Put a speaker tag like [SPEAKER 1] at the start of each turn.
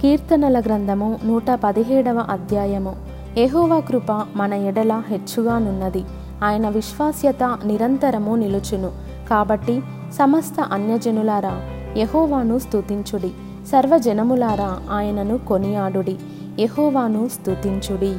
[SPEAKER 1] కీర్తనల గ్రంథము నూట పదిహేడవ అధ్యాయము. ఏహోవా కృప మన ఎడల హెచ్చుగానున్నది. ఆయన విశ్వాస్యత నిరంతరము నిలుచును. కాబట్టి సమస్త అన్యజనులారా యహోవాను స్తుతించుడి. సర్వజనములారా ఆయనను కొనియాడుడి. యహోవాను స్తుతించుడి.